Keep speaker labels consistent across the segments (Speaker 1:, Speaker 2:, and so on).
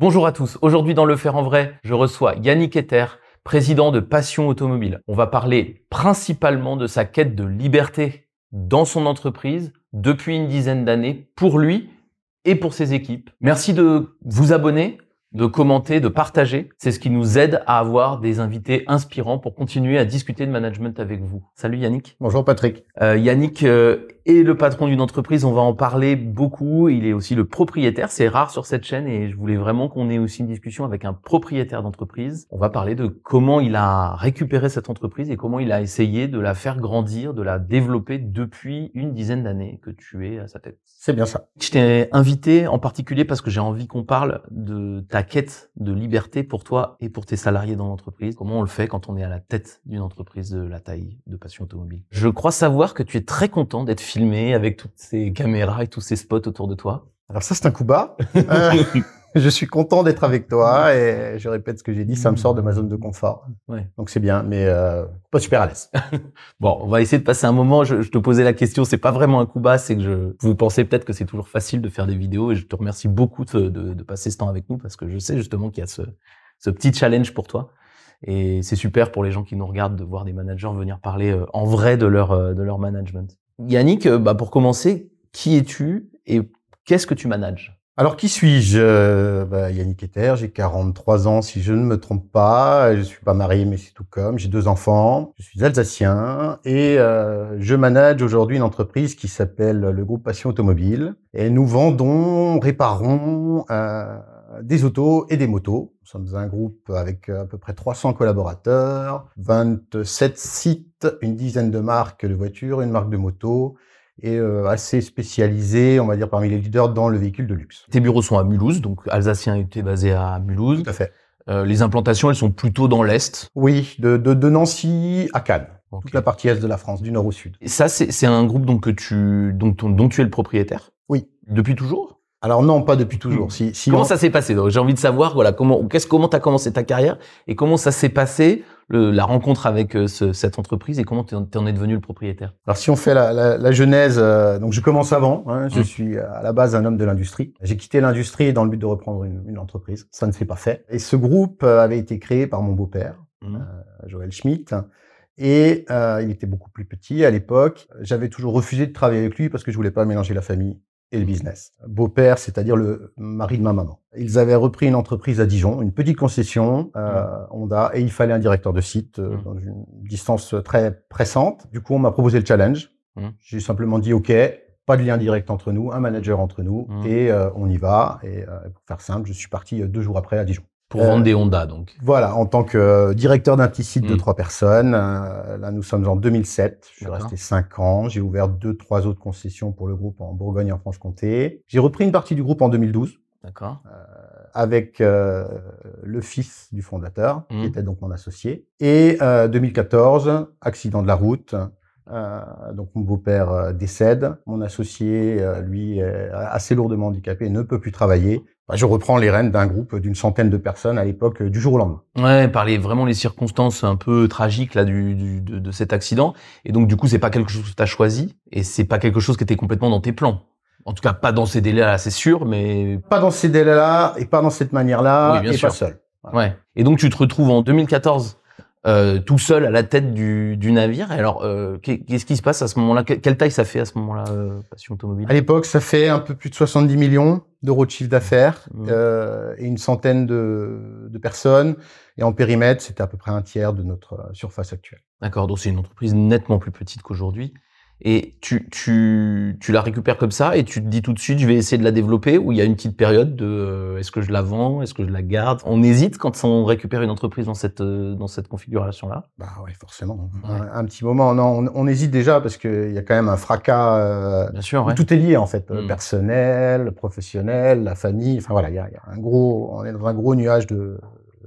Speaker 1: Bonjour à tous. Aujourd'hui dans Le Faire en Vrai, je reçois Yannick Etter, président de Passion Automobile. On va parler principalement de sa quête de liberté dans son entreprise depuis une dizaine d'années pour lui et pour ses équipes. Merci de vous abonner de commenter, de partager. C'est ce qui nous aide à avoir des invités inspirants pour continuer à discuter de management avec vous. Salut Yannick.
Speaker 2: Bonjour Patrick.
Speaker 1: Euh, Yannick euh, est le patron d'une entreprise, on va en parler beaucoup. Il est aussi le propriétaire, c'est rare sur cette chaîne et je voulais vraiment qu'on ait aussi une discussion avec un propriétaire d'entreprise. On va parler de comment il a récupéré cette entreprise et comment il a essayé de la faire grandir, de la développer depuis une dizaine d'années que tu es à sa tête.
Speaker 2: C'est bien ça.
Speaker 1: Je t'ai invité en particulier parce que j'ai envie qu'on parle de ta quête de liberté pour toi et pour tes salariés dans l'entreprise. Comment on le fait quand on est à la tête d'une entreprise de la taille de Passion Automobile? Je crois savoir que tu es très content d'être filmé avec toutes ces caméras et tous ces spots autour de toi.
Speaker 2: Alors ça, c'est un coup bas. Euh, je suis content d'être avec toi et je répète ce que j'ai dit, ça me sort de ma zone de confort. Ouais. Donc c'est bien, mais euh, pas super à l'aise.
Speaker 1: bon, on va essayer de passer un moment. Je, je te posais la question, c'est pas vraiment un coup bas, c'est que je, vous pensez peut-être que c'est toujours facile de faire des vidéos et je te remercie beaucoup de, de, de passer ce temps avec nous parce que je sais justement qu'il y a ce, ce petit challenge pour toi. Et c'est super pour les gens qui nous regardent de voir des managers venir parler euh, en vrai de leur, euh, de leur management. Yannick, bah pour commencer, qui es-tu et qu'est-ce que tu manages?
Speaker 2: Alors, qui suis-je? Euh, bah, Yannick Etter, j'ai 43 ans si je ne me trompe pas. Je suis pas marié, mais c'est tout comme. J'ai deux enfants. Je suis alsacien et euh, je manage aujourd'hui une entreprise qui s'appelle le groupe Passion Automobile. Et nous vendons, réparons euh, des autos et des motos. Nous sommes un groupe avec à peu près 300 collaborateurs, 27 sites, une dizaine de marques de voitures, une marque de moto et euh, assez spécialisé, on va dire, parmi les leaders dans le véhicule de luxe.
Speaker 1: Tes bureaux sont à Mulhouse, donc Alsacien était basé à Mulhouse.
Speaker 2: Tout à fait.
Speaker 1: Euh, les implantations, elles sont plutôt dans l'Est
Speaker 2: Oui, de, de, de, Nancy à Cannes. Toute la partie Est de la France, du nord au sud.
Speaker 1: Et ça, c'est un groupe donc, que tu, dont tu es le propriétaire?
Speaker 2: Oui.
Speaker 1: Depuis toujours?
Speaker 2: Alors non, pas depuis toujours. Si,
Speaker 1: si comment ça s'est passé J'ai envie de savoir, voilà, comment, qu'est-ce, comment t'as commencé ta carrière et comment ça s'est passé le, la rencontre avec euh, ce, cette entreprise et comment tu en es devenu le propriétaire?
Speaker 2: Alors si on fait la, la, la genèse, euh, donc je commence avant. Hein, je mmh. suis à la base un homme de l'industrie. J'ai quitté l'industrie dans le but de reprendre une, une, entreprise. Ça ne s'est pas fait. Et ce groupe euh, avait été créé par mon beau-père, mmh. Joël Schmitt. Et euh, il était beaucoup plus petit à l'époque. J'avais toujours refusé de travailler avec lui parce que je voulais pas mélanger la famille et le business. Beau-père, c'est-à-dire le mari de ma maman. Ils avaient repris une entreprise à Dijon, une petite concession, euh, mmh. Honda, et il fallait un directeur de site euh, mmh. dans une distance très pressante. Du coup, on m'a proposé le challenge. Mmh. J'ai simplement dit OK, pas de lien direct entre nous, un manager entre nous, et euh, on y va. Et euh, pour faire simple, je suis parti deux jours après à Dijon.
Speaker 1: Pour vendre euh, des Honda, donc.
Speaker 2: Voilà, en tant que euh, directeur d'un petit site de trois personnes. Euh, là, nous sommes en 2007. Je suis resté cinq ans. J'ai ouvert deux, trois autres concessions pour le groupe en Bourgogne et en Franche-Comté. J'ai repris une partie du groupe en 2012.
Speaker 1: D'accord.
Speaker 2: avec le fils du fondateur, qui mmh. était donc mon associé. Et 2014, accident de la route. donc mon beau-père décède. Mon associé, lui, est assez lourdement handicapé, ne peut plus travailler bah, je reprends les rênes d'un groupe d'une centaine de personnes à l'époque du jour au lendemain.
Speaker 1: Ouais, par les, vraiment les circonstances un peu tragiques là du, du de, de, cet accident. Et donc du coup, c'est pas quelque chose que tu as choisi et c'est pas quelque chose qui était complètement dans tes plans. En tout cas, pas dans ces délais-là, c'est sûr, mais
Speaker 2: pas dans ces délais-là et pas dans cette manière-là
Speaker 1: oui, et
Speaker 2: sûr. pas seul.
Speaker 1: Voilà. Ouais. Et donc tu te retrouves en 2014 euh, tout seul à la tête du, du navire. Et alors, euh, qu'est-ce qui se passe à ce moment-là? Quelle taille ça fait à ce moment-là, euh, Passion Automobile?
Speaker 2: À l'époque, ça fait un peu plus de 70 millions d'euros de chiffre d'affaires mmh. euh, et une centaine de, de, personnes. Et en périmètre, c'était à peu près un tiers de notre euh, surface actuelle.
Speaker 1: D'accord, donc c'est une entreprise nettement plus petite qu'aujourd'hui et tu, tu, tu la récupères comme ça et tu te dis tout de suite je vais essayer de la développer ou il y a une petite période de euh, est-ce que je la vends, est-ce que je la garde? On hésite quand on récupère une entreprise dans cette euh, dans cette configuration là.
Speaker 2: Bah oui forcément. Ouais. Un, un, petit moment non on, on hésite déjà parce qu'il y a quand même un fracas. Euh,
Speaker 1: Bien sûr. Ouais.
Speaker 2: Tout est lié en fait mmh. personnel, professionnel, la famille. Enfin voilà il y a, y a un gros on est dans un gros nuage de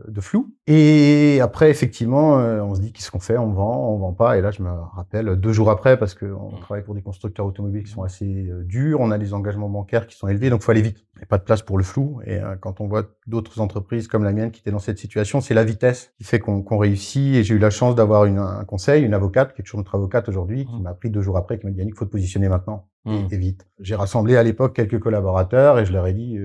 Speaker 2: de flou. Et après, effectivement, euh, on se dit qu'est-ce qu'on fait? On vend, on vend pas. Et là, je me rappelle deux jours après, parce qu'on mmh. travaille pour des constructeurs automobiles qui sont assez euh, durs, on a des engagements bancaires qui sont élevés, donc faut aller vite. Il n'y a pas de place pour le flou. Et euh, quand on voit d'autres entreprises comme la mienne qui étaient dans cette situation, c'est la vitesse qui fait qu'on qu réussit. Et j'ai eu la chance d'avoir un conseil, une avocate, qui est toujours notre avocate aujourd'hui, qui mmh. m'a appris deux jours après, qui m'a dit Yannick, faut te positionner maintenant mmh. et, et, vite. J'ai rassemblé à l'époque quelques collaborateurs et je leur ai dit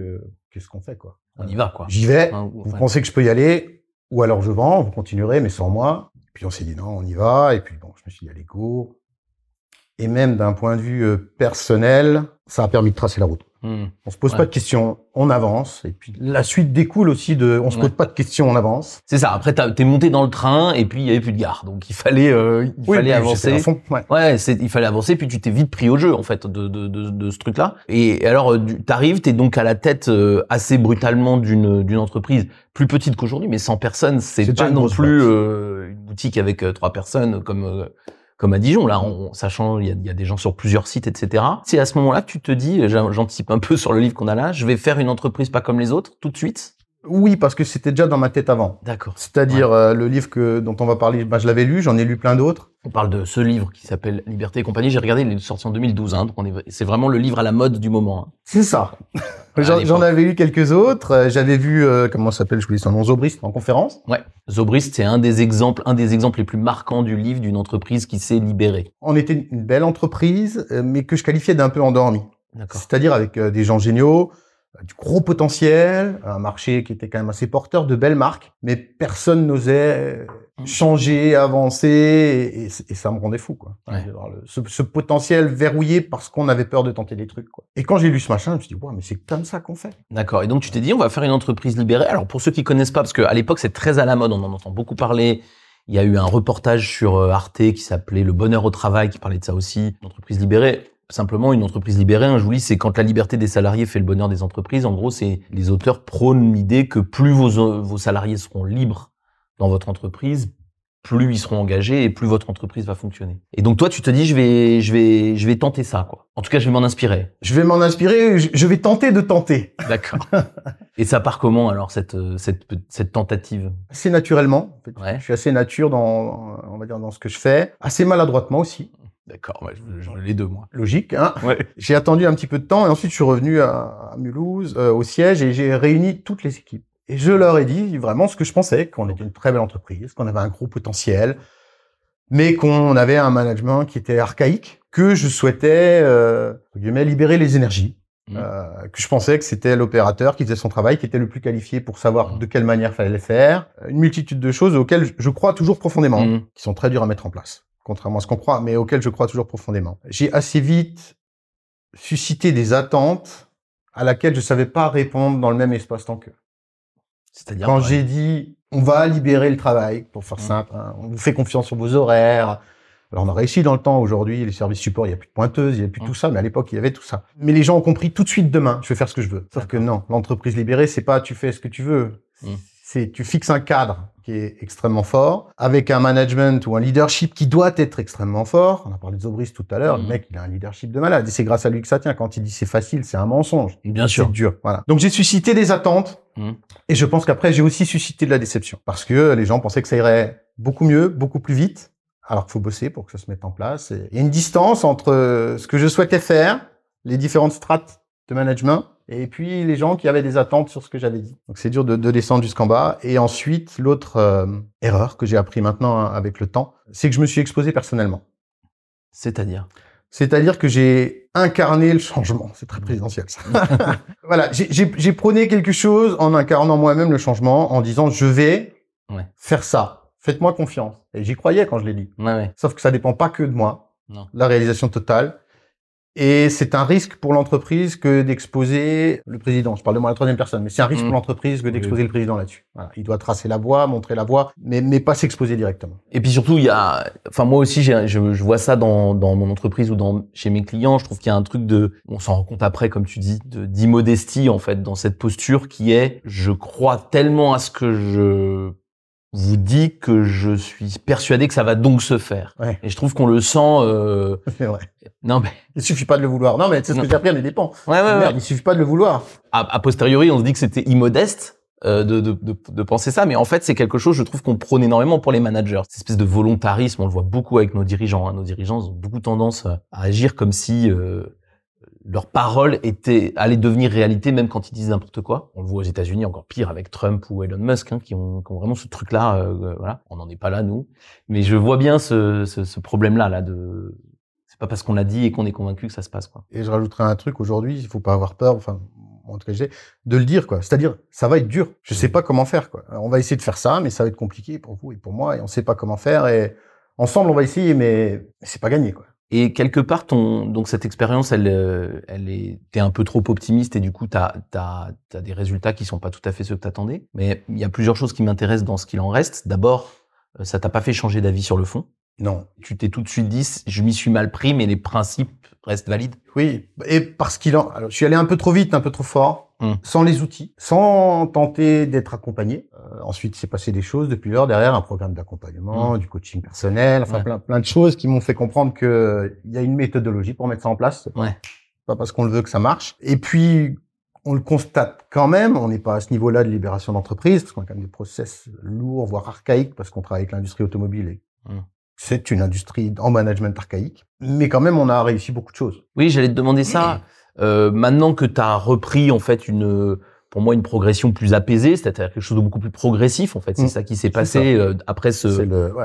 Speaker 2: qu'est-ce qu'on fait quoi?
Speaker 1: On y va quoi.
Speaker 2: J'y vais. Vous
Speaker 1: enfin,
Speaker 2: pensez que je peux y aller? Ou alors je vends, vous continuerez, mais sans moi. Puis on s'est dit non, on y va. Et puis bon, je me suis dit allez go. Et même d'un point de vue euh, personnel, ça a permis de tracer la route.
Speaker 1: Hmm.
Speaker 2: On se pose
Speaker 1: Ouais.
Speaker 2: pas de questions, on avance. Et puis la suite découle aussi de, on se
Speaker 1: Ouais.
Speaker 2: pose pas de questions, on avance.
Speaker 1: C'est ça. Après, t'as- t'es monté dans le train et puis il y avait plus de gare, donc il fallait, euh, il
Speaker 2: Oui,
Speaker 1: fallait avancer.
Speaker 2: à fond, ouais.
Speaker 1: Il fallait avancer, puis tu t'es vite pris au jeu, en fait, de, de, de, de ce truc-là. Et, et alors, euh, t'arrives, t'es donc à la tête euh, assez brutalement d'une, d'une entreprise plus petite qu'aujourd'hui, mais 100 personnes, c'est, pas non plus euh, une boutique avec euh, trois personnes comme euh, comme à Dijon. Là, sachant il y a, y a des gens sur plusieurs sites, etc. C'est à ce moment-là que tu te dis, j'an- j'anticipe un peu sur le livre qu'on a là, je vais faire une entreprise pas comme les autres, tout de suite.
Speaker 2: Oui, parce que c'était déjà dans ma tête avant.
Speaker 1: D'accord.
Speaker 2: C'est-à-dire euh, le livre que, dont on va parler, ben, je l'avais lu, j'en ai lu plein d'autres.
Speaker 1: On parle de ce livre qui s'appelle Liberté et compagnie. J'ai regardé, il est sorti en 2012. Hein, donc on est, c'est vraiment le livre à la mode du moment. hein.
Speaker 2: C'est ça. J'en avais lu quelques autres. Euh, J'avais vu, euh, comment ça s'appelle, je voulais son nom, Zobrist, en conférence.
Speaker 1: Ouais. Zobrist, c'est un des exemples, un des exemples les plus marquants du livre d'une entreprise qui s'est libérée.
Speaker 2: On était une belle entreprise, euh, mais que je qualifiais d'un peu endormi.
Speaker 1: D'accord.
Speaker 2: C'est-à-dire avec euh, des gens géniaux, du gros potentiel, un marché qui était quand même assez porteur, de belles marques, mais personne n'osait euh, changer, avancer, et, et- et ça me rendait fou, quoi.
Speaker 1: Ouais.
Speaker 2: Ce, ce potentiel verrouillé parce qu'on avait peur de tenter des trucs, quoi. Et quand j'ai lu ce machin, je me suis dit, ouais, mais c'est comme ça qu'on fait.
Speaker 1: D'accord. Et donc tu t'es dit, on va faire une entreprise libérée. Alors pour ceux qui connaissent pas, parce qu'à l'époque c'est très à la mode, on en entend beaucoup parler. Il y a eu un reportage sur euh, Arte qui s'appelait Le bonheur au travail, qui parlait de ça aussi. Une entreprise libérée. Simplement, une entreprise libérée, hein, je vous dis, c'est quand la liberté des salariés fait le bonheur des entreprises. En gros, c'est les auteurs prônent l'idée que plus vos, vos salariés seront libres dans votre entreprise, plus ils seront engagés et plus votre entreprise va fonctionner. Et donc toi, tu te dis, je vais, je vais, je vais tenter ça, quoi. En tout cas, je vais m'en inspirer.
Speaker 2: Je vais m'en inspirer, je, vais tenter de tenter.
Speaker 1: D'accord. Et ça part comment alors cette cette cette tentative?
Speaker 2: Assez naturellement. En fait.
Speaker 1: Ouais.
Speaker 2: Je suis assez nature dans, on va dire, dans ce que je fais. Assez maladroitement aussi.
Speaker 1: D'accord, j'en ai les deux moi.
Speaker 2: Logique, hein.
Speaker 1: Ouais.
Speaker 2: J'ai attendu un petit peu de temps et ensuite je suis revenu à, à Mulhouse, euh, au siège, et j'ai réuni toutes les équipes. Et je leur ai dit vraiment ce que je pensais, qu'on était une très belle entreprise, qu'on avait un gros potentiel, mais qu'on avait un management qui était archaïque, que je souhaitais, euh, libérer les énergies.
Speaker 1: Mhm.
Speaker 2: Euh, que je pensais que c'était l'opérateur qui faisait son travail, qui était le plus qualifié pour savoir
Speaker 1: Mhm.
Speaker 2: de quelle manière fallait le faire. Une multitude de choses auxquelles je- crois toujours profondément
Speaker 1: Mhm.
Speaker 2: qui sont très durs à mettre en place, contrairement à ce qu'on croit, mais auxquels je crois toujours profondément. J'ai assez vite suscité des attentes à laquelle je savais pas répondre dans le même espace-temps qu'eux.
Speaker 1: C'est-à-dire
Speaker 2: Quand
Speaker 1: ouais.
Speaker 2: j'ai dit, on va libérer le travail, pour faire
Speaker 1: Mhm.
Speaker 2: simple, hein, on vous fait confiance sur vos horaires. Alors on a réussi dans le temps, aujourd'hui, les services support, il n'y a plus de pointeuses, il n'y a plus
Speaker 1: Mhm.
Speaker 2: tout ça, mais à l'époque, il y avait tout ça. Mais les gens ont compris tout de suite demain, je vais faire ce que je veux. Sauf que non, l'entreprise libérée, c'est pas tu fais ce que tu veux.
Speaker 1: Mhm.
Speaker 2: C'est tu fixes un cadre qui est extrêmement fort, avec un management ou un leadership qui doit être extrêmement fort. On a parlé de Zobris tout à l'heure, le mec, il a un leadership de malade, et c'est grâce à lui que ça tient. Quand il dit c'est facile, c'est un mensonge.
Speaker 1: Bien sûr.
Speaker 2: C'est dur. Voilà. Donc j'ai suscité des attentes
Speaker 1: Mhm.
Speaker 2: et je pense qu'après j'ai aussi suscité de la déception parce que les gens pensaient que ça irait beaucoup mieux, beaucoup plus vite, alors qu'il faut bosser pour que ça se mette en place. Et il y a une distance entre ce que je souhaitais faire, les différentes strates de management, et puis les gens qui avaient des attentes sur ce que j'avais dit. Donc c'est dur de, de descendre jusqu'en bas. Et ensuite, l'autre euh, erreur que j'ai appris maintenant hein, avec le temps, c'est que je me suis exposé personnellement.
Speaker 1: C'est-à-dire?
Speaker 2: C'est-à-dire que j'ai incarné le changement. C'est très présidentiel, ça. voilà, j'ai- prôné quelque chose en incarnant moi-même le changement, en disant je vais
Speaker 1: Ouais.
Speaker 2: faire ça. Faites-moi confiance. Et j'y croyais quand je l'ai dit.
Speaker 1: Ouais, ouais.
Speaker 2: Sauf que ça dépend pas que de moi,
Speaker 1: Non.
Speaker 2: la réalisation totale. Et c'est un risque pour l'entreprise que d'exposer le président. Je parle de moi à la troisième personne, mais c'est un risque
Speaker 1: Mm.
Speaker 2: pour l'entreprise que d'exposer le président là-dessus. Voilà. Il doit tracer la voie, montrer la voie, mais, mais pas s'exposer directement.
Speaker 1: Et puis surtout, il y a, enfin moi aussi, je, je vois ça dans, dans mon entreprise ou dans chez mes clients. Je trouve qu'il y a un truc de, on s'en rend compte après, comme tu dis, de d'immodestie en fait dans cette posture qui est, je crois tellement à ce que je vous dis que je suis persuadé que ça va donc se faire.
Speaker 2: Ouais.
Speaker 1: Et je trouve qu'on le sent. Euh...
Speaker 2: C'est vrai.
Speaker 1: Non mais
Speaker 2: Il suffit pas de le vouloir. Non, mais c'est ce
Speaker 1: Non.
Speaker 2: que j'ai appris à mes dépens.
Speaker 1: ouais ouais. ouais.
Speaker 2: Merde, il suffit pas de le vouloir.
Speaker 1: a, a posteriori, on se dit que c'était immodeste euh, de, de, de, de penser ça, mais en fait, c'est quelque chose, je trouve, qu'on prône énormément pour les managers. Cette espèce de volontarisme, on le voit beaucoup avec nos dirigeants. hein. Nos dirigeants ont beaucoup tendance à agir comme si euh, leur parole était allait devenir réalité, même quand ils disent n'importe quoi. On le voit aux États-Unis, encore pire avec Trump ou Elon Musk, hein, qui, ont, qui ont vraiment ce truc-là. euh, euh, voilà, on n'en est pas là nous, mais je vois bien ce, ce, ce problème-là, là, de c'est pas parce qu'on l'a dit et qu'on est convaincu que ça se passe, quoi.
Speaker 2: Et je rajouterai un truc aujourd'hui, il faut pas avoir peur. Enfin, en tout cas, de le dire, quoi. C'est-à-dire, ça va être dur. Je sais pas comment faire, quoi. On va essayer de faire ça, mais ça va être compliqué pour vous et pour moi, et on sait pas comment faire, et ensemble, on va essayer, mais c'est pas gagné, quoi.
Speaker 1: Et quelque part, ton, donc cette expérience, elle, euh, elle est, t'es un peu trop optimiste et du coup, t'as, t'as, t'as des résultats qui sont pas tout à fait ceux que t'attendais. Mais il y a plusieurs choses qui m'intéressent dans ce qu'il en reste. D'abord, euh, ça t'a pas fait changer d'avis sur le fond.
Speaker 2: Non.
Speaker 1: Tu t'es tout de suite dit, je m'y suis mal pris, mais les principes restent valides.
Speaker 2: Oui, et parce qu'il en, alors, je suis allé un peu trop vite, un peu trop fort, hum. sans les outils, sans tenter d'être accompagné. Euh, ensuite, c'est passé des choses depuis lors derrière un programme d'accompagnement, hum. du coaching personnel, enfin plein, plein de choses qui m'ont fait comprendre que il y a une méthodologie pour mettre ça en place.
Speaker 1: Ouais.
Speaker 2: Pas parce qu'on le veut que ça marche. Et puis, on le constate quand même, on n'est pas à ce niveau-là de libération d'entreprise, parce qu'on a quand même des process lourds, voire archaïques, parce qu'on travaille avec l'industrie automobile et hum c'est une industrie en management archaïque, mais quand même on a réussi beaucoup de choses.
Speaker 1: Oui, j'allais te demander ça. Euh, maintenant que tu as repris en fait une pour moi une progression plus apaisée, c'est-à-dire quelque chose de beaucoup plus progressif en fait. C'est mm. ça qui s'est passé euh, après ce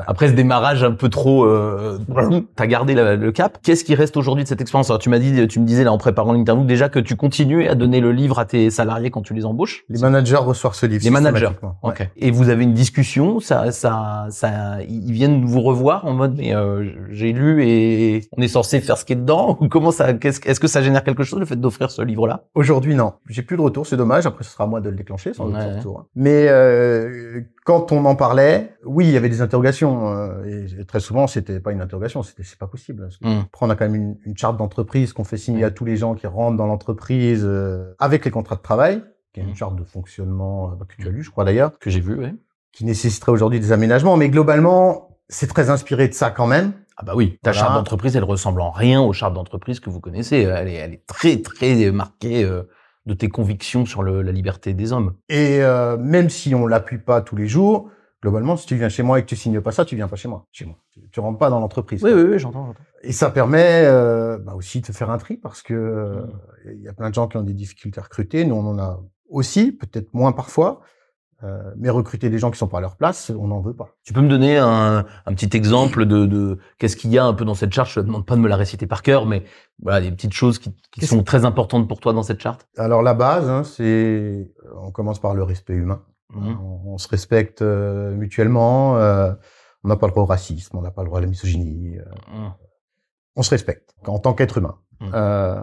Speaker 1: après ce démarrage un peu trop. Euh, T'as gardé le cap. Qu'est-ce qui reste aujourd'hui de cette expérience? Alors tu m'as dit, tu me disais là en préparant l'interview déjà que tu continuais à donner le livre à tes salariés quand tu les embauches.
Speaker 2: Les managers reçoivent ce livre.
Speaker 1: Les managers. Ok. Et vous avez une discussion, ça, ça, ça, ils viennent vous revoir en mode mais euh, j'ai lu et on est censé faire ce qui est dedans? Ou comment ça Est-ce que ça génère quelque chose le fait d'offrir ce livre-là?
Speaker 2: Aujourd'hui non. J'ai plus de retour, c'est dommage ce sera à moi de le déclencher, sans ouais. retour. Hein. Mais euh, quand on en parlait, oui, il y avait des interrogations. Euh, et très souvent, c'était pas une interrogation, c'était c'est pas possible. Que mm. on a quand même une, une charte d'entreprise qu'on fait signer à tous les gens qui rentrent dans l'entreprise euh, avec les contrats de travail, qui est une mm. charte de fonctionnement bah, que tu as lu, je crois d'ailleurs,
Speaker 1: que j'ai vu, ouais.
Speaker 2: qui nécessiterait aujourd'hui des aménagements. Mais globalement, c'est très inspiré de ça quand même.
Speaker 1: Ah bah oui, ta charte d'entreprise, elle ressemble en rien aux chartes d'entreprise que vous connaissez. Elle est, elle est très très marquée de tes convictions sur le, la liberté des hommes.
Speaker 2: Et euh, même si on l'appuie pas tous les jours, globalement, si tu viens chez moi et que tu signes pas ça, tu viens pas chez moi. Chez moi, tu, tu rentres pas dans l'entreprise.
Speaker 1: Oui, oui, oui, j'entends.
Speaker 2: Et ça permet euh, bah aussi de faire un tri parce que euh, mmh. il y a plein de gens qui ont des difficultés à recruter. Nous, on en a aussi, peut-être moins parfois. Euh, mais recruter des gens qui sont pas à leur place, on n'en veut pas.
Speaker 1: Tu peux me donner un, un petit exemple de, de qu'est-ce qu'il y a un peu dans cette charte? Je te demande pas de me la réciter par cœur, mais voilà des petites choses qui, qui sont très importantes pour toi dans cette charte?
Speaker 2: Alors la base, hein, c'est on commence par le respect humain. Mmh. On, on, se respecte euh, mutuellement. Euh, on n'a pas le droit au racisme, on n'a pas le droit à la misogynie. Mmh. On se respecte en tant qu'être humain. Mmh. Euh,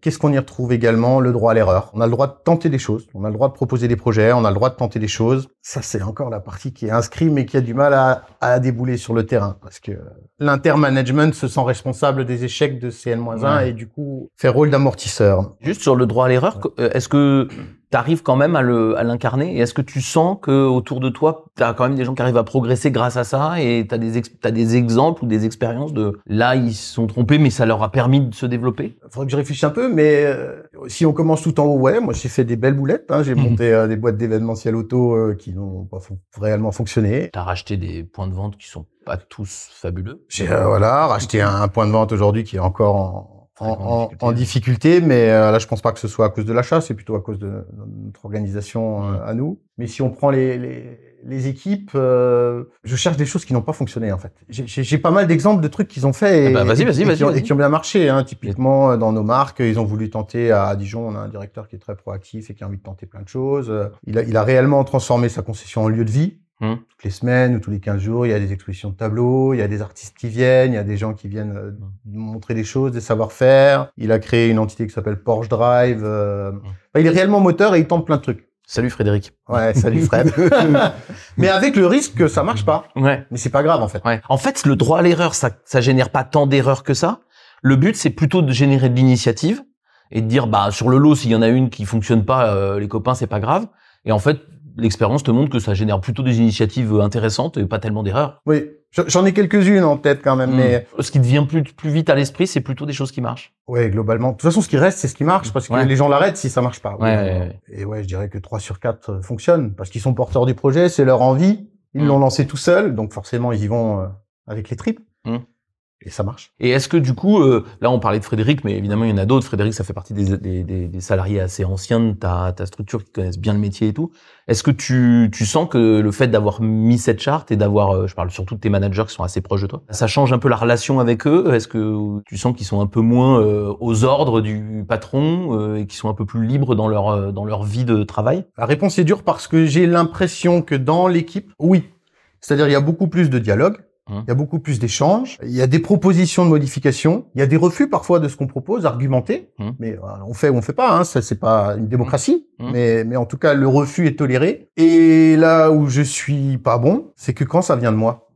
Speaker 2: Qu'est-ce qu'on y retrouve également? Le droit à l'erreur. On a le droit de tenter des choses, on a le droit de proposer des projets, on a le droit de tenter des choses. Ça, c'est encore la partie qui est inscrite, mais qui a du mal à, à débouler sur le terrain, parce que l'intermanagement se sent responsable des échecs de CN-1 et du coup fait rôle d'amortisseur.
Speaker 1: Juste sur le droit à l'erreur, euh, est-ce que tu arrives quand même à l'incarner? Et est-ce que tu sens que autour de toi tu as quand même des gens qui arrivent à progresser grâce à ça? Et tu as des as des exemples ou des expériences de là ils se sont trompés mais ça leur a permis de se développer?
Speaker 2: Faudrait que je réfléchisse un peu mais euh, si on commence tout en haut ouais moi j'ai fait des belles boulettes hein, j'ai mhm. monté euh, des boîtes d'événementiel auto euh, qui n'ont pas réellement fonctionné.
Speaker 1: Tu as racheté des points de vente qui sont pas tous fabuleux.
Speaker 2: J'ai voilà racheté un, un point de vente aujourd'hui qui est encore en en, en, difficulté. mais euh, là, je pense pas que ce soit à cause de l'achat, c'est plutôt à cause de, notre organisation euh, à nous. Mais si on prend les, les, les équipes, euh, je cherche des choses qui n'ont pas fonctionné en fait. J'ai pas mal d'exemples de trucs qu'ils ont fait et,
Speaker 1: eh ben,
Speaker 2: et, qui ont bien marché. Hein. Typiquement, dans nos marques, ils ont voulu tenter à Dijon, on a un directeur qui est très proactif et qui a envie de tenter plein de choses. Il a, il a réellement transformé sa concession en lieu de vie. Mmh. Toutes les semaines ou tous les 15 jours, il y a des expositions de tableaux, il y a des artistes qui viennent, il y a des gens qui viennent euh, mmh. montrer des choses, des savoir-faire. Il a créé une entité qui s'appelle Porsche Drive. Euh... Mmh. il est réellement moteur et il tente plein de trucs.
Speaker 1: Salut Frédéric.
Speaker 2: Ouais, salut Fred. mais avec le risque que ça marche pas.
Speaker 1: Ouais.
Speaker 2: Mais c'est pas grave en fait.
Speaker 1: Ouais. En fait, le droit à l'erreur, ça, ça génère pas tant d'erreurs que ça. Le but, c'est plutôt de générer de l'initiative et de dire, bah, sur le lot, s'il y en a une qui fonctionne pas, euh, les copains, c'est pas grave. Et en fait, l'expérience te montre que ça génère plutôt des initiatives intéressantes et pas tellement d'erreurs.
Speaker 2: Oui, j'en ai quelques-unes en tête quand même, hmm. mais
Speaker 1: ce qui devient plus plus vite à l'esprit, c'est plutôt des choses qui marchent.
Speaker 2: Oui, globalement. De toute façon, ce qui reste, c'est ce qui marche parce que les gens l'arrêtent si ça marche pas.
Speaker 1: Ouais,
Speaker 2: et ouais, je dirais que 3 sur 4 euh, fonctionnent parce qu'ils sont porteurs du projet, c'est leur envie, ils hmm. l'ont lancé tout seuls, donc forcément ils y vont euh, avec les tripes. Hmm. Et ça marche.
Speaker 1: Et est-ce que du coup, euh, là on parlait de Frédéric, mais évidemment il y en a d'autres. Frédéric, ça fait partie des, des, des, des salariés assez anciens de ta, ta, structure qui connaissent bien le métier et tout. Est-ce que tu, tu sens que le fait d'avoir mis cette charte et d'avoir, euh, je parle surtout de tes managers qui sont assez proches de toi, ça change un peu la relation avec eux? Est-ce que tu sens qu'ils sont un peu moins euh, aux ordres du patron et qu'ils sont un peu plus libres dans leur dans leur vie de travail?
Speaker 2: La réponse est dure parce que j'ai l'impression que dans l'équipe, oui. C'est-à-dire il y a beaucoup plus de dialogue Hein? Il y a beaucoup plus d'échanges. Il y a des propositions de modification. Il y a des refus parfois de ce qu'on propose, argumentés. Hein? Mais euh, on fait ou on fait pas. Hein. Ça c'est pas une démocratie. Hein? Mais mais en tout cas le refus est toléré. Et là où je suis pas bon, c'est que quand ça vient de moi,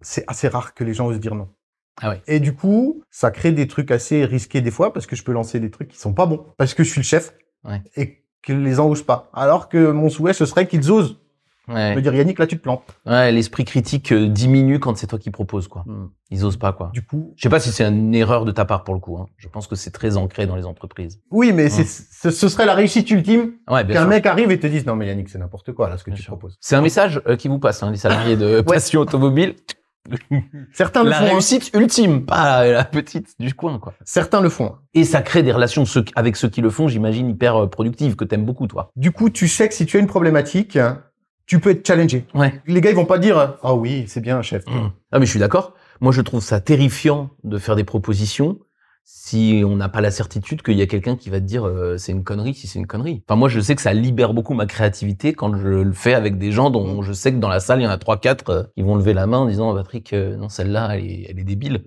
Speaker 2: c'est assez rare que les gens osent dire non.
Speaker 1: Ah.
Speaker 2: Et du coup, ça crée des trucs assez risqués des fois parce que je peux lancer des trucs qui sont pas bons parce que je suis le chef
Speaker 1: ouais.
Speaker 2: et que les gens osent pas. Alors que mon souhait ce serait qu'ils osent
Speaker 1: Ouais.
Speaker 2: Me dire Yannick, là tu te plantes.
Speaker 1: Ouais, l'esprit critique euh, diminue quand c'est toi qui proposes quoi. Mm. Ils osent pas quoi.
Speaker 2: Du coup,
Speaker 1: je sais pas si c'est une erreur de ta part pour le coup. Hein. Je pense que c'est très ancré dans les entreprises.
Speaker 2: Oui, mais c'est, ce, serait la réussite ultime
Speaker 1: ouais,
Speaker 2: qu'un mec arrive et te dise non mais Yannick c'est n'importe quoi là ce que tu proposes.
Speaker 1: C'est un message euh, qui vous passe, hein, les salariés de Passion Automobile.
Speaker 2: Certains le
Speaker 1: la
Speaker 2: font.
Speaker 1: La hein. réussite ultime, pas la petite du coin, quoi.
Speaker 2: Certains le font.
Speaker 1: Et ça crée des relations avec ceux qui le font, j'imagine, hyper euh, productives, que t'aimes beaucoup, toi.
Speaker 2: Du coup, tu sais que si tu as une problématique, tu peux être challengé.
Speaker 1: Ouais.
Speaker 2: Les gars, ils vont pas dire ah oh oui, c'est bien, chef.
Speaker 1: Mmh. Ah mais je suis d'accord. Moi, je trouve ça terrifiant de faire des propositions si on n'a pas la certitude qu'il y a quelqu'un qui va te dire euh, c'est une connerie si c'est une connerie. Enfin moi je sais que ça libère beaucoup ma créativité quand je le fais avec des gens dont je sais que dans la salle il y en a trois quatre euh, qui vont lever la main en disant Patrick euh, non celle-là elle est, elle est débile.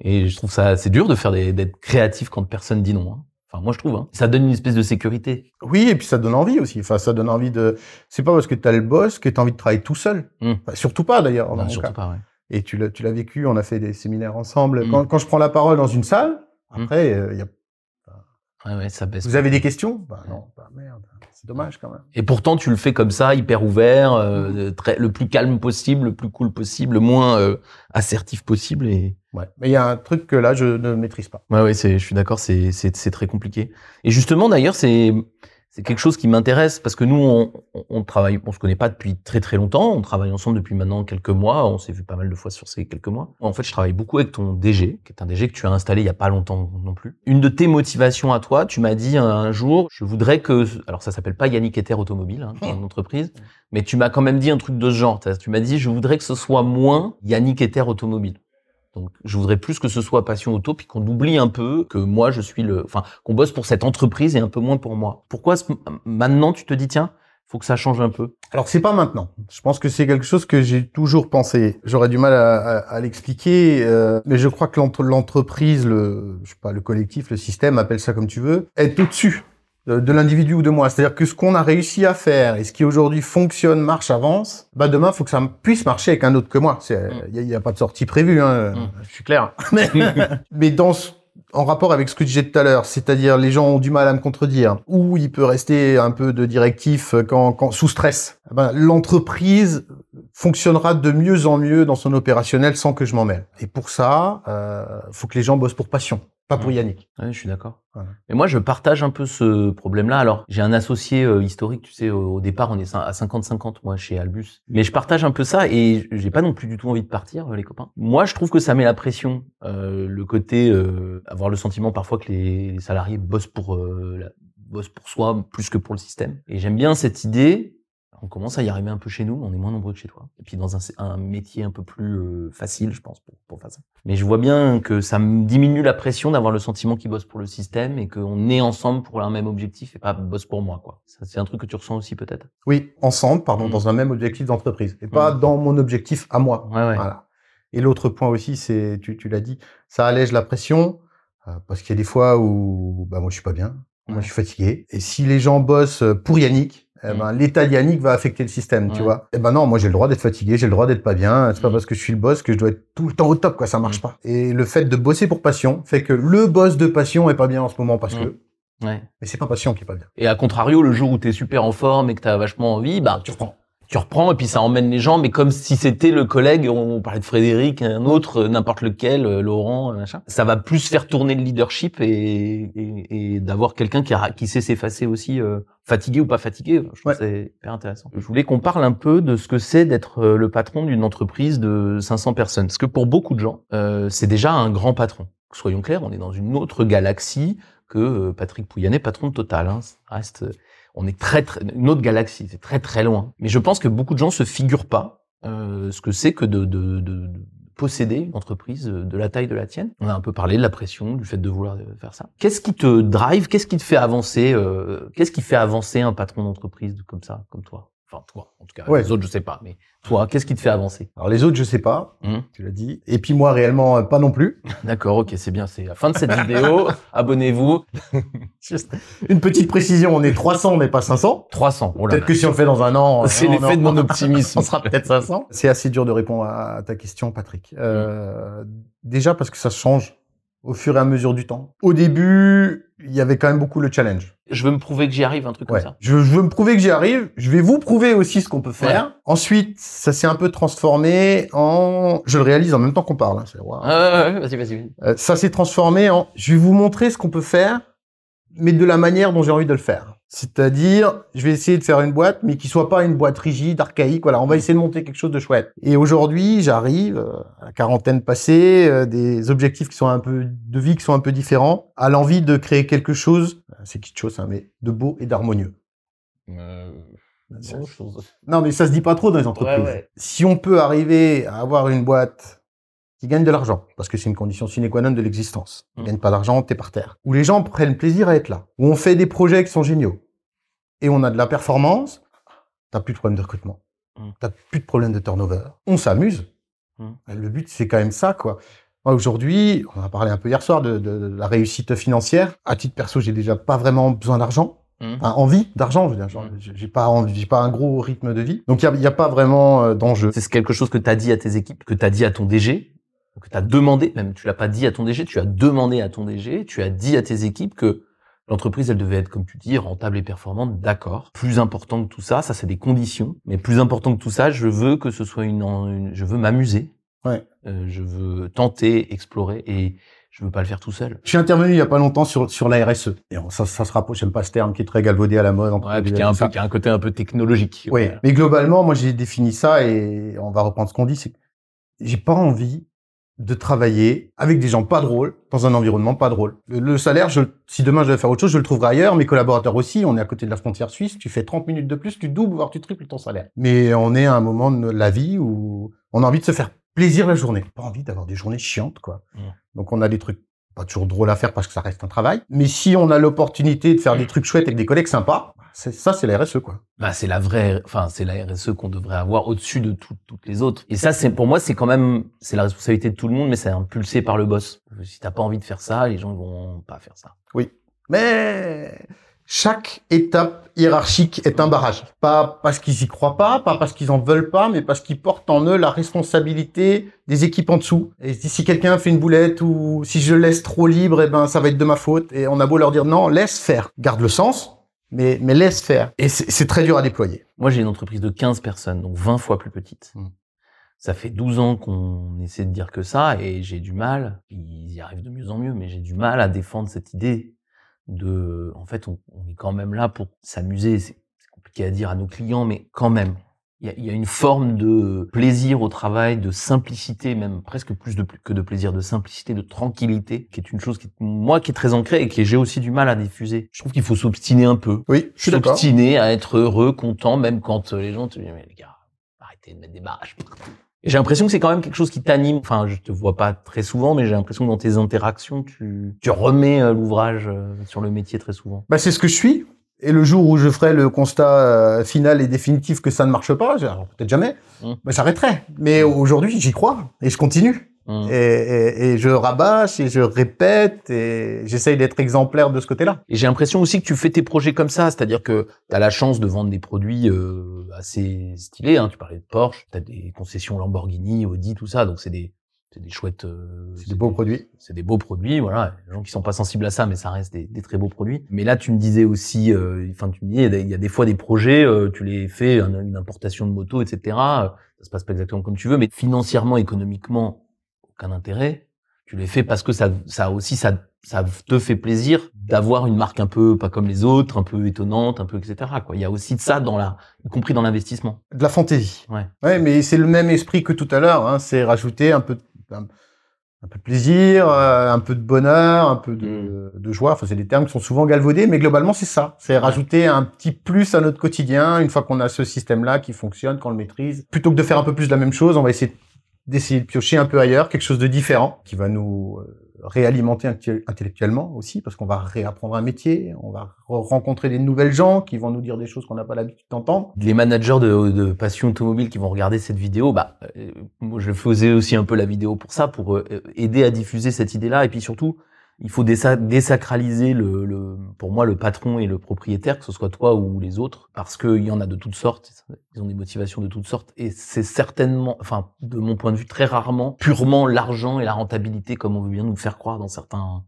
Speaker 1: Et je trouve ça c'est dur de faire d'être créatif quand personne dit non. Hein. Enfin, moi, je trouve. Hein. Ça donne une espèce de sécurité.
Speaker 2: Oui, et puis ça donne envie aussi. Enfin, ça donne envie de. C'est pas parce que tu as le boss que tu as envie de travailler tout seul.
Speaker 1: Mmh.
Speaker 2: surtout pas d'ailleurs.
Speaker 1: surtout pas. Ouais.
Speaker 2: Et tu l'as, tu l'as vécu. On a fait des séminaires ensemble. Mmh. Quand, quand, je prends la parole dans une salle, mmh. après, il euh, y a.
Speaker 1: Ouais, ouais, ça baisse.
Speaker 2: Vous avez des questions? Bah non. Bah merde. C'est dommage quand même.
Speaker 1: Et pourtant, tu le fais comme ça, hyper ouvert, euh, très, le plus calme possible, le plus cool possible, le moins euh, assertif possible. Et
Speaker 2: ouais. Mais il y a un truc que là, je ne maîtrise pas.
Speaker 1: Ouais, ouais, je suis d'accord, c'est, très compliqué. Et justement, d'ailleurs, c'est c'est quelque chose qui m'intéresse parce que nous, on, on, travaille, on se connaît pas depuis très très longtemps. On travaille ensemble depuis maintenant quelques mois. On s'est vu pas mal de fois sur ces quelques mois. En fait, je travaille beaucoup avec ton DG, qui est un DG que tu as installé il y a pas longtemps non plus. Une de tes motivations à toi, tu m'as dit un, jour, je voudrais que, alors ça s'appelle pas Yannick Ether Automobile, hein, une entreprise, mais tu m'as quand même dit un truc de ce genre. Tu m'as dit, je voudrais que ce soit moins Yannick Ether Automobile. Donc, je voudrais plus que ce soit passion auto, puis qu'on oublie un peu que moi, je suis le, enfin, qu'on bosse pour cette entreprise et un peu moins pour moi. Pourquoi maintenant tu te dis tiens, faut que ça change un peu?
Speaker 2: Alors c'est pas maintenant. Je pense que c'est quelque chose que j'ai toujours pensé. J'aurais du mal à, l'expliquer, euh, mais je crois que l'entreprise, le, je sais pas, le collectif, le système, appelle ça comme tu veux, est au-dessus de, l'individu ou de moi. C'est-à-dire que ce qu'on a réussi à faire et ce qui aujourd'hui fonctionne, marche, avance, bah demain, il faut que ça puisse marcher avec un autre que moi. Il n'y a, a, pas de sortie prévue, hein.
Speaker 1: Mm. je suis clair.
Speaker 2: mais, mais dans en rapport avec ce que disais tout à l'heure, c'est-à-dire les gens ont du mal à me contredire, ou il peut rester un peu de directif quand, quand sous stress. Eh ben, L'entreprise fonctionnera de mieux en mieux dans son opérationnel sans que je m'en mêle. Et pour ça, euh, faut que les gens bossent pour passion. Pas pour Yannick.
Speaker 1: Oui, je suis d'accord. Mais moi, je partage un peu ce problème-là. Alors, j'ai un associé euh, historique, tu sais, au, départ, on est à 50-50, moi, chez Albus. Mais je partage un peu ça et j'ai pas non plus du tout envie de partir, euh, les copains. Moi, je trouve que ça met la pression, euh, le côté, euh, avoir le sentiment parfois que les, les salariés bossent pour, la, bossent pour soi plus que pour le système. Et j'aime bien cette idée on commence à y arriver un peu chez nous, on est moins nombreux que chez toi. Et puis dans un, un métier un peu plus euh, facile, je pense, pour, pour, faire ça. Mais je vois bien que ça me diminue la pression d'avoir le sentiment qu'ils bossent pour le système et qu'on est ensemble pour un même objectif et pas bosse pour moi, quoi. C'est un truc que tu ressens aussi peut-être?
Speaker 2: Oui, ensemble, pardon, mmh. dans un même objectif d'entreprise et pas mmh. dans mon objectif à moi.
Speaker 1: Ouais, ouais.
Speaker 2: Voilà. Et l'autre point aussi, c'est, tu, tu l'as dit, ça allège la pression euh, parce qu'il y a des fois où, bah moi je suis pas bien, moi je suis fatigué. Et si les gens bossent pour Yannick, eh ben, mm. l'état Yannick va affecter le système, tu vois. Eh ben non, moi j'ai le droit d'être fatigué, j'ai le droit d'être pas bien. C'est pas mm. parce que je suis le boss que je dois être tout le temps au top, quoi. Ça marche mm. pas. Et le fait de bosser pour passion fait que le boss de passion est pas bien en ce moment parce que.
Speaker 1: Ouais.
Speaker 2: Mais c'est pas passion qui est pas bien.
Speaker 1: Et à contrario, le jour où t'es super en forme et que t'as vachement envie, bah
Speaker 2: tu reprends.
Speaker 1: Tu reprends et puis ça emmène les gens, mais comme si c'était le collègue, on parlait de Frédéric, un autre, n'importe lequel, euh, Laurent, machin. Ça va plus faire tourner le leadership et, et, et d'avoir quelqu'un qui, a, qui sait s'effacer aussi, euh, fatigué ou pas fatigué. Je trouve c'est hyper intéressant. Je voulais qu'on parle un peu de ce que c'est d'être euh, le patron d'une entreprise de 500 personnes. Parce que pour beaucoup de gens, euh, c'est déjà un grand patron. Soyons clairs, on est dans une autre galaxie que Patrick Pouyanné, patron de Total. Hein. reste on est très, très une autre galaxie, c'est très très loin. Mais je pense que beaucoup de gens se figurent pas euh, ce que c'est que de, posséder une entreprise de la taille de la tienne. On a un peu parlé de la pression, du fait de vouloir faire ça. Qu'est-ce qui te drive? Qu'est-ce qui te fait avancer euh, Qu'est-ce qui fait avancer un patron d'entreprise comme ça, comme toi? Enfin, toi, en tout cas. Les autres, je sais pas. Mais toi, qu'est-ce qui te fait avancer?
Speaker 2: Alors, les autres, je sais pas. Hum. Tu l'as dit. Et puis, moi, réellement, euh, pas non plus.
Speaker 1: D'accord, ok, c'est bien. C'est la fin de cette vidéo. Abonnez-vous.
Speaker 2: Juste une petite précision. On est 300, mais pas 500.
Speaker 1: 300.
Speaker 2: peut-être que si on le fait dans un an.
Speaker 1: C'est l'effet de mon optimisme.
Speaker 2: on sera peut-être 500. C'est assez dur de répondre à ta question, Patrick. Euh, déjà parce que ça change au fur et à mesure du temps. Au début, il y avait quand même beaucoup le challenge.
Speaker 1: Je veux me prouver que j'y arrive, un truc comme ça.
Speaker 2: Je, veux me prouver que j'y arrive. Je vais vous prouver aussi ce qu'on peut faire. Ensuite, ça s'est un peu transformé en. Je le réalise en même temps qu'on parle. Hein.
Speaker 1: Ah, vas-y, vas-y.
Speaker 2: Euh, ça s'est transformé en. Je vais vous montrer ce qu'on peut faire, mais de la manière dont j'ai envie de le faire. C'est-à-dire, je vais essayer de faire une boîte, mais qui soit pas une boîte rigide, archaïque. Voilà, on va essayer de monter quelque chose de chouette. Et aujourd'hui, j'arrive euh, à la quarantaine passée, euh, des objectifs qui sont un peu de vie qui sont un peu différents, à l'envie de créer quelque chose, euh, c'est quelque chose, hein, mais de beau et d'harmonieux. Euh, non, mais ça se dit pas trop dans les entreprises. Si on peut arriver à avoir une boîte qui gagne de l'argent, parce que c'est une condition sine qua non de l'existence. Mmh. gagnes pas d'argent, t'es par terre. Où les gens prennent plaisir à être là. Où on fait des projets qui sont géniaux. Et on a de la performance, t'as plus de problème de recrutement. Mmh. T'as plus de problème de turnover. On s'amuse. Mmh. Le but, c'est quand même ça, quoi. Moi, aujourd'hui, on a parlé un peu hier soir de, la réussite financière. À titre perso, j'ai déjà pas vraiment besoin d'argent. Enfin, envie d'argent, je veux dire, j'ai pas envie, j'ai pas un gros rythme de vie. Donc il y a, pas vraiment euh, d'enjeu.
Speaker 1: C'est quelque chose que tu as dit à tes équipes, que tu as dit à ton DG, que tu as demandé, même tu l'as pas dit à ton DG, tu as demandé à ton DG, tu as dit à tes équipes que l'entreprise, elle devait être, comme tu dis, rentable et performante, d'accord. Plus important que tout ça, ça c'est des conditions, mais plus important que tout ça, je veux que ce soit une, je veux m'amuser.
Speaker 2: Ouais.
Speaker 1: Euh, je veux tenter, explorer et je veux pas le faire tout seul.
Speaker 2: Je suis intervenu il y a pas longtemps sur sur la RSE. Et ça, ça se rapproche, j'aime pas ce terme qui est très galvaudé à la mode.
Speaker 1: Ouais, puis qui a un peu, qui a un côté un peu technologique.
Speaker 2: Oui, mais globalement, moi j'ai défini ça et on va reprendre ce qu'on dit, c'est que j'ai pas envie de travailler avec des gens pas drôles dans un environnement pas drôle. Le, salaire, je, si demain je vais faire autre chose, je le trouverai ailleurs. Mes collaborateurs aussi, on est à côté de la frontière suisse. Tu fais 30 minutes de plus, tu doubles voire tu triples ton salaire. Mais on est à un moment de la vie où on a envie de se faire plaisir la journée. Pas envie d'avoir des journées chiantes, quoi. Donc on a des trucs pas toujours drôles à faire parce que ça reste un travail. Mais si on a l'opportunité de faire des trucs chouettes avec des collègues sympas, ça, c'est la RSE quoi.
Speaker 1: Bah c'est la vraie, enfin c'est la RSE qu'on devrait avoir au-dessus de toutes les autres. Et ça, c'est pour moi, c'est quand même, c'est la responsabilité de tout le monde, mais c'est impulsé par le boss. Si t'as pas envie de faire ça, les gens vont pas faire ça.
Speaker 2: Oui, mais chaque étape hiérarchique est un barrage. Pas parce qu'ils y croient pas, pas parce qu'ils en veulent pas, mais parce qu'ils portent en eux la responsabilité des équipes en dessous. Et si quelqu'un fait une boulette ou si je laisse trop libre, eh ben ça va être de ma faute. Et on a beau leur dire non, laisse faire. Garde le sens, mais, mais laisse faire. Et c'est très dur à déployer.
Speaker 1: Moi, j'ai une entreprise de 15 personnes, donc 20 fois plus petite. Hmm. Ça fait 12 ans qu'on essaie de dire que ça, et j'ai du mal, ils y arrivent de mieux en mieux, mais j'ai du mal à défendre cette idée de, en fait, on, on est quand même là pour s'amuser. C'est compliqué à dire à nos clients, mais quand même, il y, a, une forme de plaisir au travail, de simplicité, même presque plus de, que de plaisir, de simplicité, de tranquillité, qui est une chose qui, moi, qui est très ancrée et que j'ai aussi du mal à diffuser. Je trouve qu'il faut s'obstiner un peu.
Speaker 2: Oui, je suis d'accord.
Speaker 1: S'obstiner à être heureux, content, même quand euh, les gens te disent, mais les gars, arrêtez de mettre des barrages. J'ai l'impression que c'est quand même quelque chose qui t'anime. Enfin, je te vois pas très souvent, mais j'ai l'impression que dans tes interactions, tu, tu remets euh, l'ouvrage euh, sur le métier très souvent.
Speaker 2: Bah, c'est ce que je suis. Et le jour où je ferai le constat euh, final et définitif que ça ne marche pas, peut-être jamais, mmh. bah, j'arrêterai. Mais mmh. aujourd'hui, j'y crois et je continue. Mmh. Et, et, je rabâche et je répète et j'essaye d'être exemplaire de ce côté-là.
Speaker 1: Et j'ai l'impression aussi que tu fais tes projets comme ça, c'est-à-dire que tu as la chance de vendre des produits euh, assez stylés. Hein. Tu parlais de Porsche, tu as des concessions Lamborghini, Audi, tout ça, donc c'est des c'est des chouettes. euh,
Speaker 2: C'est des beaux produits.
Speaker 1: c'est des beaux produits, voilà. Les gens qui sont pas sensibles à ça, mais ça reste des, des très beaux produits. Mais là, tu me disais aussi, euh, enfin, tu me disais, il y a des- il y, a des fois des projets, euh, tu les fais, un- une importation de moto, etc. euh, Ça se passe pas exactement comme tu veux, mais financièrement, économiquement, aucun intérêt. Tu les fais parce que ça, ça aussi, ça, ça te fait plaisir d'avoir une marque un peu pas comme les autres, un peu étonnante, un peu etc. Quoi. Il y a aussi de ça dans la, y compris dans l'investissement.
Speaker 2: De la fantaisie.
Speaker 1: Ouais.
Speaker 2: Ouais, mais c'est le même esprit que tout à l'heure. Hein. C'est rajouter un peu, de, un, un peu de plaisir, euh, un peu de bonheur, un peu de, de joie. Enfin, c'est des termes qui sont souvent galvaudés, mais globalement, c'est ça. C'est rajouter un petit plus à notre quotidien une fois qu'on a ce système-là qui fonctionne, qu'on le maîtrise. Plutôt que de faire un peu plus de la même chose, on va essayer d'essayer de piocher un peu ailleurs, quelque chose de différent qui va nous euh, réalimenter intellectu- intellectuellement aussi, parce qu'on va réapprendre un métier, on va re- rencontrer des nouvelles gens qui vont nous dire des choses qu'on n'a pas l'habitude d'entendre.
Speaker 1: les managers de, de passion automobile qui vont regarder cette vidéo, bah, euh, moi je faisais aussi un peu la vidéo pour ça, pour euh, aider à diffuser cette idée-là, et puis surtout, il faut désa- désacraliser le, le, pour moi, le patron et le propriétaire, que ce soit toi ou les autres, parce qu'il y en a de toutes sortes, ils ont des motivations de toutes sortes, et c'est certainement, enfin, de mon point de vue, très rarement, purement l'argent et la rentabilité, comme on veut bien nous faire croire dans certains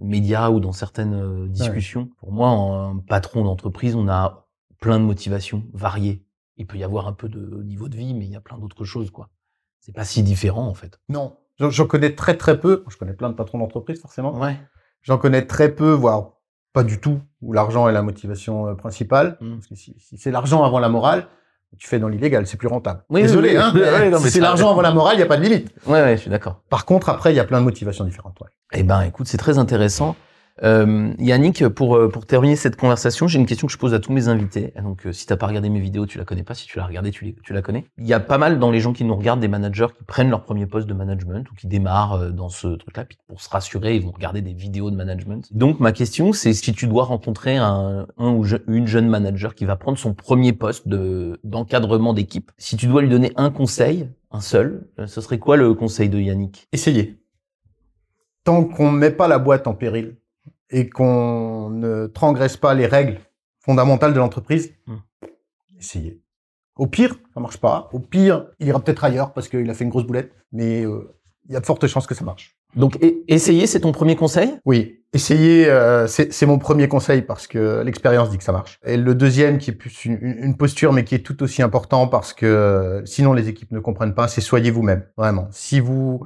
Speaker 1: médias ou dans certaines euh, discussions. Pour moi, un patron d'entreprise, on a plein de motivations variées. Il peut y avoir un peu de niveau de vie, mais il y a plein d'autres choses, quoi. C'est pas si différent, en fait.
Speaker 2: Non. J'en- connais très très peu. Je connais plein de patrons d'entreprise, forcément.
Speaker 1: Ouais.
Speaker 2: J'en connais très peu, voire pas du tout, où l'argent est la motivation euh, principale.
Speaker 1: Mm.
Speaker 2: Parce que si, si c'est l'argent avant la morale, tu fais dans l'illégal, c'est plus rentable.
Speaker 1: Oui,
Speaker 2: Désolé,
Speaker 1: oui,
Speaker 2: hein.
Speaker 1: Non,
Speaker 2: si c'est l'argent avant la morale, il n'y a pas de limite.
Speaker 1: Ouais, ouais, je suis d'accord.
Speaker 2: Par contre, après, il y a plein de motivations différentes. ouais.
Speaker 1: Eh ben, écoute, c'est très intéressant. Euh, Yannick, pour euh, pour terminer cette conversation, j'ai une question que je pose à tous mes invités. Donc, euh, si t'as pas regardé mes vidéos, tu la connais pas. Si tu l'as regardé, tu, tu la connais. Il y a pas mal dans les gens qui nous regardent des managers qui prennent leur premier poste de management ou qui démarrent euh, dans ce truc-là. Puis pour se rassurer, ils vont regarder des vidéos de management. Donc, ma question, c'est si tu dois rencontrer un, un ou une jeune manager qui va prendre son premier poste de d'encadrement d'équipe, si tu dois lui donner un conseil, un seul, euh, ce serait quoi le conseil de Yannick?
Speaker 2: Essayez. Tant qu'on met pas la boîte en péril et qu'on ne transgresse pas les règles fondamentales de l'entreprise,
Speaker 1: Mm.
Speaker 2: essayez. Au pire, ça marche pas. Au pire, il ira peut-être ailleurs parce qu'il a fait une grosse boulette. Mais euh, il y a de fortes chances que ça marche.
Speaker 1: Donc, e- essayer, c'est ton premier conseil?
Speaker 2: Oui, essayez, euh, c'est c'est mon premier conseil parce que l'expérience dit que ça marche. Et le deuxième, qui est plus une, une posture, mais qui est tout aussi important parce que euh, sinon les équipes ne comprennent pas, c'est soyez vous-même, vraiment. Si vous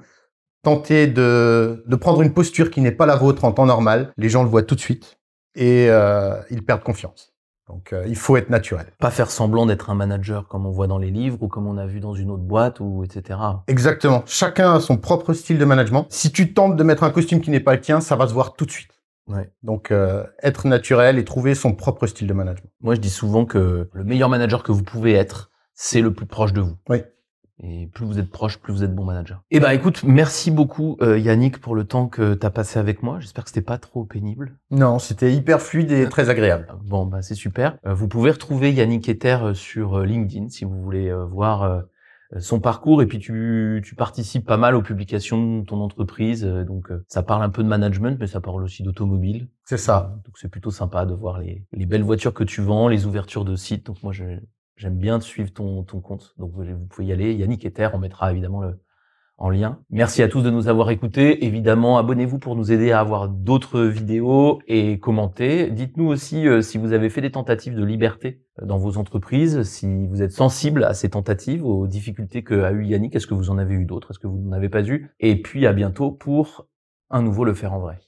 Speaker 2: tentez de, de prendre une posture qui n'est pas la vôtre en temps normal, les gens le voient tout de suite et euh, ils perdent confiance. Donc euh, il faut être naturel.
Speaker 1: pas faire semblant d'être un manager comme on voit dans les livres ou comme on a vu dans une autre boîte ou etc.
Speaker 2: Exactement. Chacun a son propre style de management. Si tu tentes de mettre un costume qui n'est pas le tien, ça va se voir tout de suite.
Speaker 1: Ouais.
Speaker 2: Donc euh, être naturel et trouver son propre style de management.
Speaker 1: Moi, je dis souvent que le meilleur manager que vous pouvez être, c'est le plus proche de vous.
Speaker 2: Oui.
Speaker 1: Et plus vous êtes proche, plus vous êtes bon manager. Eh ben, écoute, merci beaucoup euh, Yannick pour le temps que tu as passé avec moi. J'espère que c'était pas trop pénible.
Speaker 2: Non, c'était hyper fluide et très agréable.
Speaker 1: Bon, bah c'est super. Euh, vous pouvez retrouver Yannick Ether euh, sur euh, LinkedIn si vous voulez euh, voir euh, son parcours et puis tu, tu participes pas mal aux publications de ton entreprise. euh, donc euh, ça parle un peu de management, mais ça parle aussi d'automobile.
Speaker 2: C'est ça.
Speaker 1: Donc c'est plutôt sympa de voir les, les belles voitures que tu vends, les ouvertures de sites. Donc moi je- j'aime bien te suivre ton, ton compte. Donc vous, pouvez y aller. Yannick Ether, on mettra évidemment le, en lien. Merci à tous de nous avoir écoutés. Évidemment, abonnez-vous pour nous aider à avoir d'autres vidéos et commentez. Dites-nous aussi euh, si vous avez fait des tentatives de liberté euh, dans vos entreprises, si vous êtes sensible à ces tentatives, aux difficultés que a eu Yannick. Est-ce que vous en avez eu d'autres? Est-ce que vous n'en avez pas eu? Et puis à bientôt pour un nouveau Le Faire en Vrai.